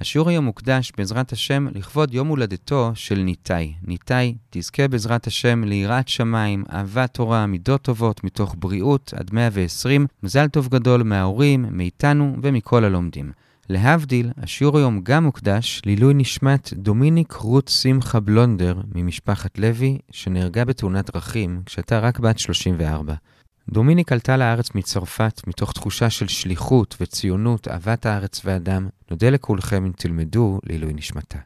השיעור היום מוקדש בעזרת השם לכבוד יום הולדתו של ניתאי. ניתאי, תזכה בעזרת השם ליראת שמיים, אהבת תורה, מידות טובות, מתוך בריאות עד 120, מזל טוב גדול מההורים, מאיתנו ומכל הלומדים. להבדיל, השיעור היום גם מוקדש לעילוי נשמת דומיניק רות שמחה בלונדר ממשפחת לוי, שנהרגה בתאונת דרכים כשהייתה רק בת 34. דומיניק עלתה לארץ מצרפת מתוך תחושה של שליחות וציונות, אהבת הארץ והאדם. נודה לכולכם אם תלמדו לעילוי נשמתה.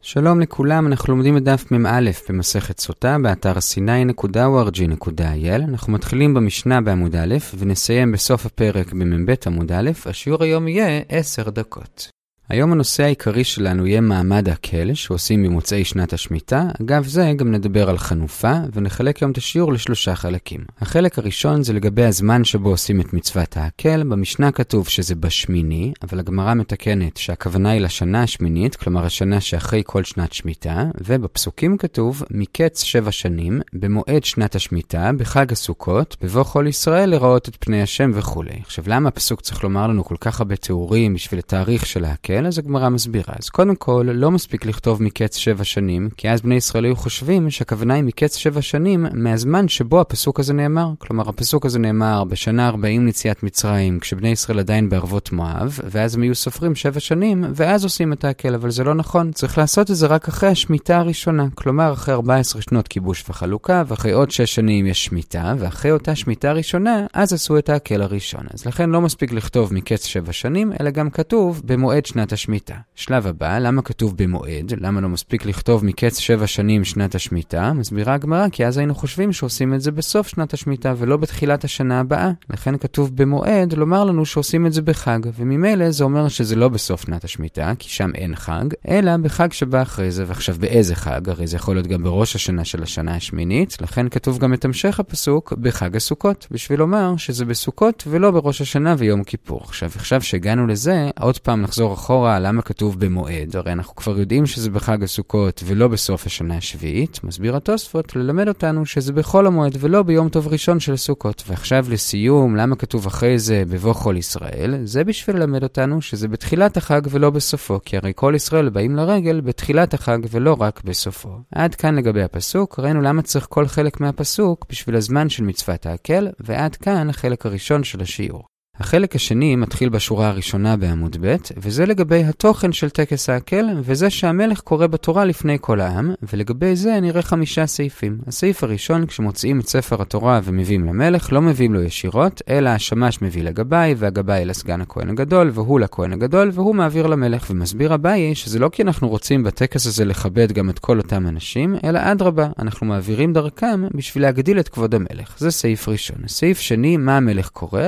שלום לכולם, אנחנו לומדים את דף מ"א במסכת סוטה באתר סיני.org.il. אנחנו מתחילים במשנה בעמוד א' ונסיים בסוף הפרק במ"ב עמוד א', השיעור היום יהיה 10 דקות. היום הנושא העיקרי שלנו יהיה מעמד הקל שעושים במוצאי שנת השמיטה. אגב זה גם נדבר על חנופה, ונחלק היום את השיעור לשלושה חלקים. החלק הראשון זה לגבי הזמן שבו עושים את מצוות הקל. במשנה כתוב שזה בשמיני, אבל הגמרא מתקנת שהכוונה היא לשנה השמינית, כלומר השנה שאחרי כל שנת שמיטה, ובפסוקים כתוב מקץ שבע שנים, במועד שנת השמיטה, בחג הסוכות, בבוא כל ישראל לראות את פני השם וכולי. עכשיו למה הפסוק צריך לומר לנו כל כך הרבה תיאורים בשביל התאריך של הקל? אז הגמרא מסבירה. אז קודם כל, לא מספיק לכתוב מקץ שבע שנים, כי אז בני ישראל היו חושבים שהכוונה היא מקץ שבע שנים מהזמן שבו הפסוק הזה נאמר. כלומר, הפסוק הזה נאמר בשנה 40 ליציאת מצרים, כשבני ישראל עדיין בערבות מואב, ואז הם היו סופרים שבע שנים, ואז עושים את ההקל, אבל זה לא נכון. צריך לעשות את זה רק אחרי השמיטה הראשונה. כלומר, אחרי 14 שנות כיבוש וחלוקה, ואחרי עוד 6 שנים יש שמיטה, ואחרי אותה שמיטה ראשונה, אז עשו את ההקל הראשון. אז לכן לא מספיק לכתוב מקץ שבע שנים, אלא גם כתוב במועד שנת השמיטה. שלב הבא, למה כתוב במועד? למה לא מספיק לכתוב מקץ שבע שנים שנת השמיטה? מסבירה הגמרא, כי אז היינו חושבים שעושים את זה בסוף שנת השמיטה ולא בתחילת השנה הבאה. לכן כתוב במועד, לומר לנו שעושים את זה בחג, וממילא זה אומר שזה לא בסוף שנת השמיטה, כי שם אין חג, אלא בחג שבא אחרי זה, ועכשיו באיזה חג? הרי זה יכול להיות גם בראש השנה של השנה השמינית, לכן כתוב גם את המשך הפסוק בחג הסוכות, בשביל לומר שזה בסוכות ולא בראש השנה ויום כיפור. עכשיו, עכשיו שהגענו לזה, עוד פעם נחזור אחורה אחורה למה כתוב במועד, הרי אנחנו כבר יודעים שזה בחג הסוכות ולא בסוף השנה השביעית, מסביר התוספות ללמד אותנו שזה בכל המועד ולא ביום טוב ראשון של סוכות. ועכשיו לסיום, למה כתוב אחרי זה בבוא כל ישראל? זה בשביל ללמד אותנו שזה בתחילת החג ולא בסופו, כי הרי כל ישראל באים לרגל בתחילת החג ולא רק בסופו. עד כאן לגבי הפסוק, ראינו למה צריך כל חלק מהפסוק בשביל הזמן של מצוות ההקל, ועד כאן החלק הראשון של השיעור. החלק השני מתחיל בשורה הראשונה בעמוד ב', וזה לגבי התוכן של טקס ההקל, וזה שהמלך קורא בתורה לפני כל העם, ולגבי זה נראה חמישה סעיפים. הסעיף הראשון, כשמוציאים את ספר התורה ומביאים למלך, לא מביאים לו ישירות, אלא השמש מביא לגבאי, והגבאי לסגן הכהן הגדול, והוא לכהן הגדול, והוא מעביר למלך. ומסביר אביי שזה לא כי אנחנו רוצים בטקס הזה לכבד גם את כל אותם אנשים, אלא אדרבה, אנחנו מעבירים דרכם בשביל להגדיל את כבוד המלך. זה סעיף ראשון. סעיף שני, מה המלך קורא?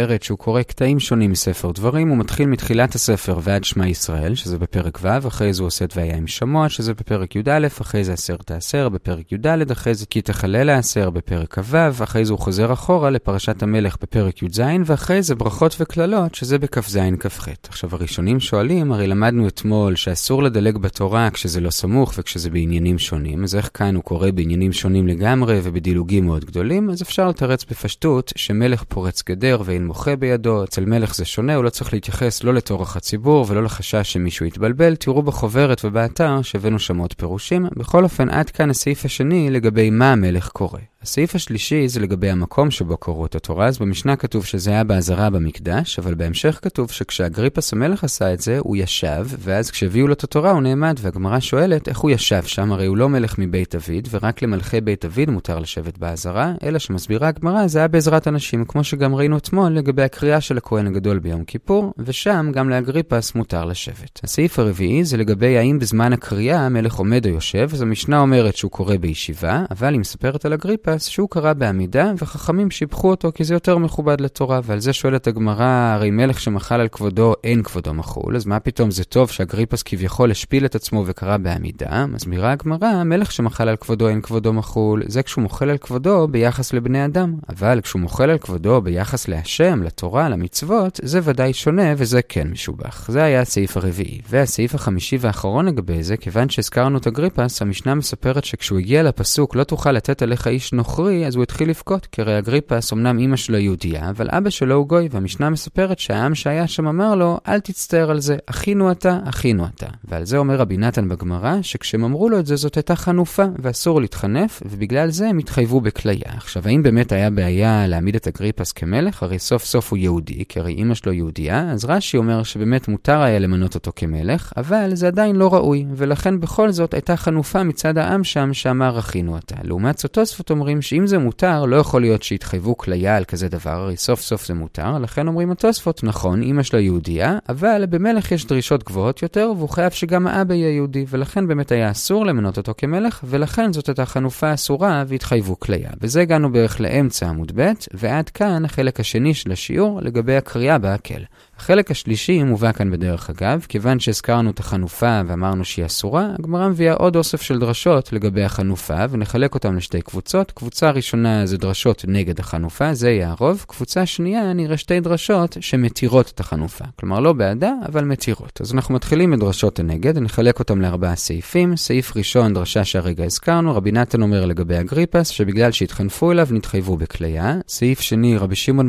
מתארת שהוא קורא קטעים שונים מספר דברים, הוא מתחיל מתחילת הספר ועד שמע ישראל, שזה בפרק ו', אחרי זה הוא עושה את והיה עם שמוע, שזה בפרק י"א, אחרי זה עשרת העשר בפרק י"ד, אחרי זה כי תחלל העשר בפרק כ"ו, אחרי זה הוא חוזר אחורה לפרשת המלך בפרק י"ז, ואחרי זה ברכות וקללות, שזה בכ"ז כ"ח. עכשיו הראשונים שואלים, הרי למדנו אתמול שאסור לדלג בתורה כשזה לא סמוך וכשזה בעניינים שונים, אז איך כאן הוא קורא בעניינים שונים לגמרי ובדילוגים מאוד גדולים, אז אפשר לתרץ בפשטות שמלך פורץ גדר ואין מוחה בידו, אצל מלך זה שונה, הוא לא צריך להתייחס לא לטורח הציבור ולא לחשש שמישהו יתבלבל. תראו בחוברת ובאתר שהבאנו שם עוד פירושים. בכל אופן, עד כאן הסעיף השני לגבי מה המלך קורא. הסעיף השלישי זה לגבי המקום שבו קראו את התורה, אז במשנה כתוב שזה היה באזהרה במקדש, אבל בהמשך כתוב שכשאגריפס המלך עשה את זה, הוא ישב, ואז כשהביאו לו את התורה הוא נעמד, והגמרא שואלת איך הוא ישב שם, הרי הוא לא מלך מבית דוד, ורק למלכי בית דוד מותר לשבת באזהרה, אלא שמסבירה הגמרא זה היה בעזרת אנשים, כמו שגם ראינו אתמול לגבי הקריאה של הכהן הגדול ביום כיפור, ושם גם לאגריפס מותר לשבת. הסעיף הרביעי זה לגבי האם בזמן הקריאה המלך עומד או יושב, אז המשנה אומרת שהוא קורא בישיבה, אבל היא מספרת על אגריפס אגריפס שהוא קרא בעמידה, וחכמים שיבחו אותו כי זה יותר מכובד לתורה. ועל זה שואלת הגמרא, הרי מלך שמחל על כבודו, אין כבודו מחול, אז מה פתאום זה טוב שאגריפס כביכול השפיל את עצמו וקרא בעמידה? מסבירה הגמרא, מלך שמחל על כבודו, אין כבודו מחול, זה כשהוא מוחל על כבודו ביחס לבני אדם. אבל כשהוא מוחל על כבודו ביחס להשם, לתורה, למצוות, זה ודאי שונה וזה כן משובח. זה היה הסעיף הרביעי. והסעיף החמישי והאחרון לגבי זה, כיוון שהזכרנו את אגריפס, המשנה מספרת שכשהוא הגיע לפסוק לא תוכל לתת עליך איש נוכרי, אז הוא התחיל לבכות, כי הרי אגריפס אמנם אימא שלו יהודייה, אבל אבא שלו הוא גוי, והמשנה מספרת שהעם שהיה שם אמר לו, אל תצטער על זה, אחינו אתה, אחינו אתה. ועל זה אומר רבי נתן בגמרא, שכשהם אמרו לו את זה, זאת הייתה חנופה, ואסור להתחנף, ובגלל זה הם התחייבו בכליה. עכשיו, האם באמת היה בעיה להעמיד את אגריפס כמלך? הרי סוף סוף הוא יהודי, כי הרי אימא שלו יהודייה, אז רש"י אומר שבאמת מותר היה למנות אותו כמלך, אבל זה עדיין לא ראוי, ולכן בכל זאת הייתה חנופה מצד העם שם שאמר אחינו אתה. לעומת זאת תוספות שאם זה מותר, לא יכול להיות שיתחייבו כליה על כזה דבר, הרי סוף סוף זה מותר, לכן אומרים התוספות, נכון, אמא שלו יהודייה, אבל במלך יש דרישות גבוהות יותר, והוא חייב שגם האבא יהיה יהודי, ולכן באמת היה אסור למנות אותו כמלך, ולכן זאת הייתה חנופה אסורה והתחייבו כליה. וזה הגענו בערך לאמצע עמוד ב', ועד כאן החלק השני של השיעור לגבי הקריאה בהקל. החלק השלישי מובא כאן בדרך אגב, כיוון שהזכרנו את החנופה ואמרנו שהיא אסורה, הגמרא מביאה עוד אוסף של דרשות לגבי החנופה, ונחלק אותם לשתי קבוצות. קבוצה ראשונה זה דרשות נגד החנופה, זה יהיה הרוב. קבוצה שנייה נראה שתי דרשות שמתירות את החנופה. כלומר, לא בעדה, אבל מתירות. אז אנחנו מתחילים בדרשות הנגד, נחלק אותם לארבעה סעיפים. סעיף ראשון, דרשה שהרגע הזכרנו, רבי נתן אומר לגבי אגריפס, שבגלל שהתחנפו אליו נתחייבו בכליה. סעיף שני, רבי שמעון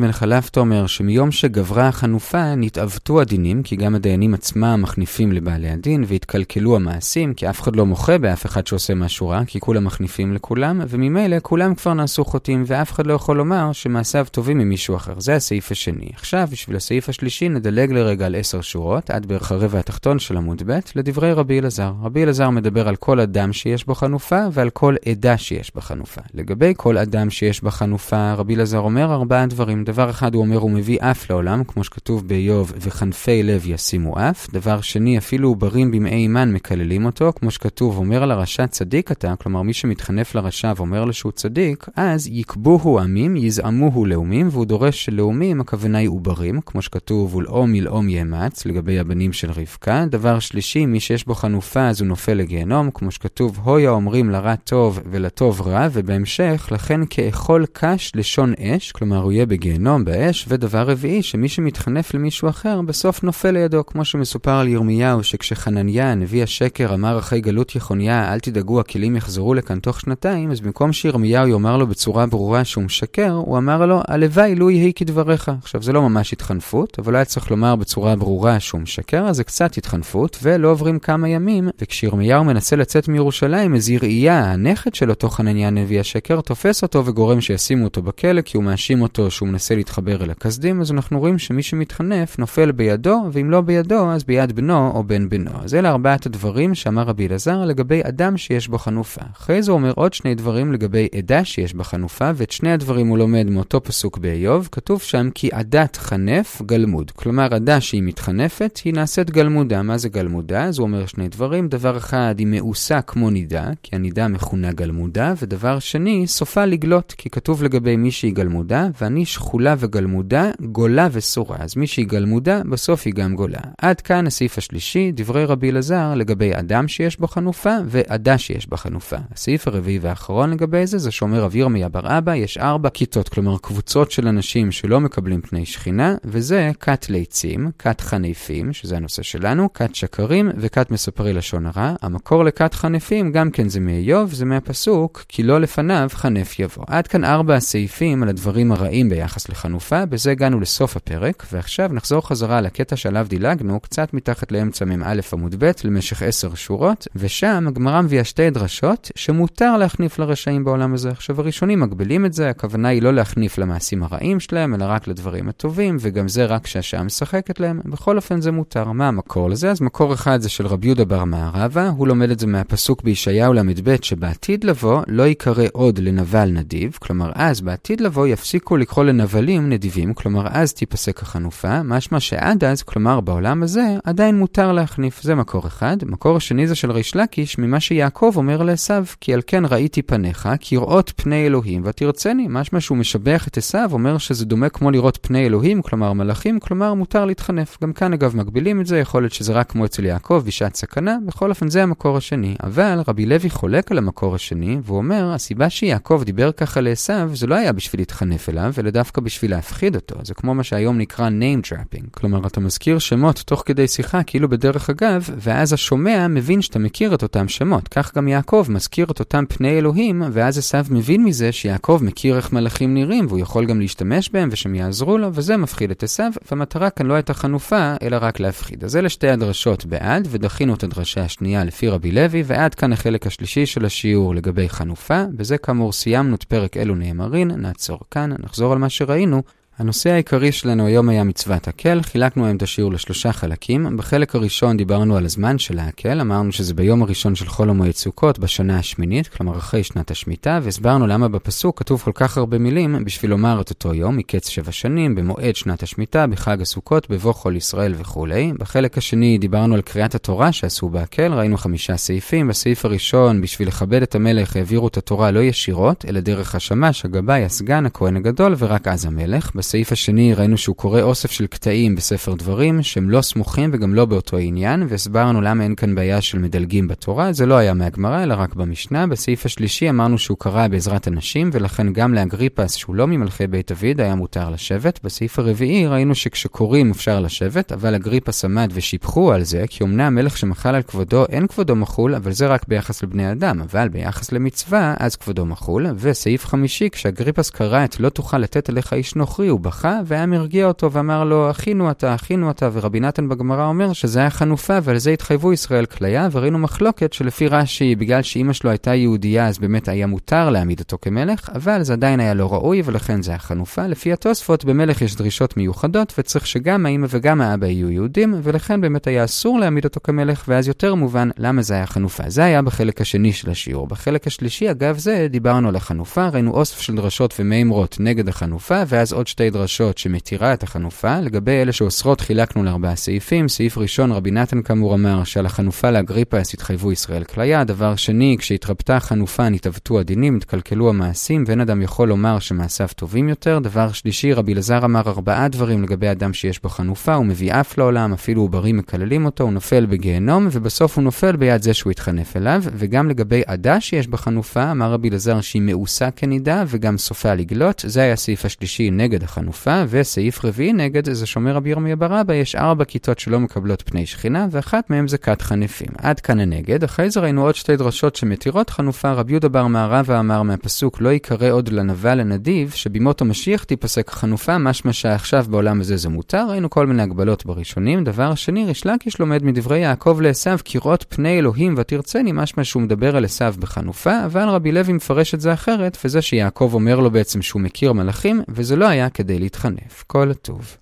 נתעוותו הדינים, כי גם הדיינים עצמם מחניפים לבעלי הדין, והתקלקלו המעשים, כי אף אחד לא מוחה באף אחד שעושה משהו רע, כי כולם מחניפים לכולם, וממילא כולם כבר נעשו חוטאים, ואף אחד לא יכול לומר שמעשיו טובים ממישהו אחר. זה הסעיף השני. עכשיו, בשביל הסעיף השלישי, נדלג לרגע על עשר שורות, עד בערך הרבע התחתון של עמוד ב', לדברי רבי אלעזר. רבי אלעזר מדבר על כל אדם שיש בו חנופה, ועל כל עדה שיש בה חנופה. לגבי כל אדם שיש בה חנופה, רבי אלעזר אומר ארבעה דברים. דבר אחד הוא אומר, הוא מביא אף לעולם, כמו שכתוב באיוב איוב וחנפי לב ישימו אף. דבר שני, אפילו עוברים במעי אימן מקללים אותו, כמו שכתוב, אומר לרשע צדיק אתה, כלומר מי שמתחנף לרשע ואומר לו שהוא צדיק, אז יקבוהו עמים, יזעמוהו לאומים, והוא דורש שלאומים הכוונה היא עוברים, כמו שכתוב, ולאום ילאום יאמץ, לגבי הבנים של רבקה. דבר שלישי, מי שיש בו חנופה אז הוא נופל לגיהנום, כמו שכתוב, הויה אומרים לרע טוב ולטוב רע, ובהמשך, לכן כאכול קש לשון אש, כלומר הוא יהיה בגיהנום, באש, ודבר רביעי, שמי שמתחנף למישהו אחר, בסוף נופל לידו, כמו שמסופר על ירמיהו, שכשחנניה, נביא השקר, אמר אחרי גלות יחוניה, אל תדאגו, הכלים יחזרו לכאן תוך שנתיים, אז במקום שירמיהו יאמר לו בצורה ברורה שהוא משקר, הוא אמר לו, הלוואי לו יהי כדבריך. עכשיו, זה לא ממש התחנפות, אבל היה צריך לומר בצורה ברורה שהוא משקר, אז זה קצת התחנפות, ולא עוברים כמה ימים, וכשירמיהו מנסה לצאת מירושלים, אז יראייה, הנכד של אותו חנניה נביא השקר, תופס אותו וגורם שישימו אותו בכלא, כי הוא מאשים אותו שהוא מנסה להתחבר אל הכסדים, אז אנחנו רואים שמי שמתחנף נופל בידו, ואם לא בידו, אז ביד בנו או בן בנו. אז אלה ארבעת הדברים שאמר רבי אלעזר לגבי אדם שיש בו חנופה. אחרי זה הוא אומר עוד שני דברים לגבי עדה שיש בה חנופה, ואת שני הדברים הוא לומד מאותו פסוק באיוב. כתוב שם כי עדת חנף גלמוד. כלומר, עדה שהיא מתחנפת, היא נעשית גלמודה. מה זה גלמודה? אז הוא אומר שני דברים. דבר אחד, היא מאוסה כמו נידה, כי הנידה מכונה גלמודה, ודבר שני, סופה לגלות, כי כתוב לגבי מי שהיא גלמודה, ואני שכולה וגלמודה, גולה וסורה. אז מי שהיא גלמודה, בסוף היא גם גולה. עד כאן הסעיף השלישי, דברי רבי אלעזר לגבי אדם שיש בו חנופה ועדה שיש בה חנופה. הסעיף הרביעי והאחרון לגבי זה, זה שאומר רבי ירמיה בר אבא, יש ארבע כיתות, כלומר קבוצות של אנשים שלא מקבלים פני שכינה, וזה כת ליצים, כת חניפים, שזה הנושא שלנו, כת שקרים וכת מספרי לשון הרע. המקור לכת חנפים גם כן זה מאיוב, זה מהפסוק, כי לא לפניו חנף יבוא. עד כאן ארבע הסעיפים על הדברים הרעים ביחס לחנופה, בזה הגענו לסוף הפרק, ועכשיו נחזור חזרה לקטע שעליו דילגנו, קצת מתחת לאמצע מ"א עמוד ב' למשך עשר שורות, ושם הגמרא מביאה שתי דרשות שמותר להחניף לרשעים בעולם הזה. עכשיו הראשונים מגבילים את זה, הכוונה היא לא להחניף למעשים הרעים שלהם, אלא רק לדברים הטובים, וגם זה רק כשהשעה משחקת להם. בכל אופן זה מותר. מה המקור לזה? אז מקור אחד זה של רבי יהודה בר מערבה, הוא לומד את זה מהפסוק בישעיהו ל"ב, שבעתיד לבוא לא ייקרא עוד לנבל נדיב, כלומר אז בעתיד לבוא יפסיקו לקרוא לנבלים נדיבים, כלומר אז תיפסק החנופה, משמע שעד אז, כלומר בעולם הזה, עדיין מותר להחניף. זה מקור אחד. מקור השני זה של ריש לקיש, ממה שיעקב אומר לעשו, כי על כן ראיתי פניך, כראות פני אלוהים ותרצני. משמע שהוא משבח את עשו, אומר שזה דומה כמו לראות פני אלוהים, כלומר מלאכים, כלומר מותר להתחנף. גם כאן אגב מגבילים את זה, יכול להיות שזה רק כמו אצל יעקב בשעת סכנה, בכל אופן זה המקור השני. אבל רבי לוי חולק על המקור השני, והוא אומר, הסיבה שיעקב דיבר ככה לעשו, זה לא היה בשביל להתחנף אליו, אלא דווקא בשביל להפחיד אותו. זה כמו מה שהיום נקרא name drop. Trapping. כלומר, אתה מזכיר שמות תוך כדי שיחה כאילו בדרך אגב, ואז השומע מבין שאתה מכיר את אותם שמות. כך גם יעקב מזכיר את אותם פני אלוהים, ואז עשיו מבין מזה שיעקב מכיר איך מלאכים נראים, והוא יכול גם להשתמש בהם ושהם יעזרו לו, וזה מפחיד את עשיו, והמטרה כאן לא הייתה חנופה, אלא רק להפחיד. אז אלה שתי הדרשות בעד, ודחינו את הדרשה השנייה לפי רבי לוי, ועד כאן החלק השלישי של השיעור לגבי חנופה. בזה כאמור סיימנו את פרק אלו נאמרין, נעצור כאן, נחזור על מה שראינו. הנושא העיקרי שלנו היום היה מצוות הקל, חילקנו היום את השיעור לשלושה חלקים. בחלק הראשון דיברנו על הזמן של ההקל, אמרנו שזה ביום הראשון של חול המועד סוכות בשנה השמינית, כלומר אחרי שנת השמיטה, והסברנו למה בפסוק כתוב כל כך הרבה מילים בשביל לומר את אותו יום, מקץ שבע שנים, במועד שנת השמיטה, בחג הסוכות, בבוא חול ישראל וכולי. בחלק השני דיברנו על קריאת התורה שעשו בהקל, ראינו חמישה סעיפים. בסעיף הראשון, בשביל לכבד את המלך, העבירו את התורה לא ישירות, אלא דרך השמש, הגבאי, הסגן, הכהן הגדול, ורק אז המלך. בסעיף השני ראינו שהוא קורא אוסף של קטעים בספר דברים שהם לא סמוכים וגם לא באותו עניין, והסברנו למה אין כאן בעיה של מדלגים בתורה, זה לא היה מהגמרא אלא רק במשנה. בסעיף השלישי אמרנו שהוא קרא בעזרת הנשים, ולכן גם לאגריפס שהוא לא ממלכי בית דוד היה מותר לשבת. בסעיף הרביעי ראינו שכשקוראים אפשר לשבת, אבל אגריפס עמד ושיבחו על זה, כי אמנם מלך שמחל על כבודו אין כבודו מחול, אבל זה רק ביחס לבני אדם, אבל ביחס למצווה אז כבודו מחול. וסעיף חמישי, כשאגריפס קרא את לא תוכל לתת עליך איש נוכרי, הוא בכה, והעם הרגיע אותו ואמר לו, אחינו אתה, אחינו אתה, ורבי נתן בגמרא אומר שזה היה חנופה, ועל זה התחייבו ישראל כליה, וראינו מחלוקת שלפי רש"י, בגלל שאימא שלו הייתה יהודייה, אז באמת היה מותר להעמיד אותו כמלך, אבל זה עדיין היה לא ראוי, ולכן זה היה חנופה. לפי התוספות, במלך יש דרישות מיוחדות, וצריך שגם האימא וגם האבא יהיו יהודים, ולכן באמת היה אסור להעמיד אותו כמלך, ואז יותר מובן למה זה היה חנופה. זה היה בחלק השני של השיעור. בחלק השלישי, אגב זה, דיברנו על החנופה, ראינו אוסף של דרשות ומימרות נגד החנופה, ואז עוד שתי דרשות שמתירה את החנופה. לגבי אלה שאוסרות חילקנו לארבעה סעיפים. סעיף ראשון, רבי נתן כאמור אמר שעל החנופה לאגריפס התחייבו ישראל כליה. דבר שני, כשהתרפתה החנופה נתעוותו הדינים, התקלקלו המעשים, ואין אדם יכול לומר שמעשיו טובים יותר. דבר שלישי, רבי אלעזר אמר ארבעה דברים לגבי אדם שיש בו חנופה, הוא מביא אף לעולם, אפילו עוברים מקללים אותו, הוא נופל בגיהנום, ובסוף הוא נופל ביד זה שהוא התחנף אליו. וגם לגבי עדה שיש בחנופה, אמר רבי אלעזר שהיא מאוסה כנידה, וגם סופה לגלות. זה היה הסעיף השלישי נגד החנופה, וסעיף רביעי נגד זה שומר רבי ירמיה ברבא, יש ארבע כיתות שלא מקבלות פני שכינה, ואחת מהן זה כת חנפים. עד כאן הנגד, אחרי זה ראינו עוד שתי דרשות שמתירות חנופה, רבי יהודה בר מערבה אמר מהפסוק לא ייקרא עוד לנבל לנדיב, שבימות המשיח תיפסק חנופה, משמע שעכשיו בעולם הזה זה מותר, ראינו כל מיני הגבלות בראשונים. דבר שני, ריש לקיש לומד מדברי יעקב לעשו, כראות פני אלוהים ותרצני, משמע שהוא מדבר על עשו בחנופה, אבל רבי לוי מפרש את זה אחרת, וזה שיעקב אומר לו בעצם שהוא מכיר מלאכים, וזה לא היה כדי להתחנף. כל הטוב.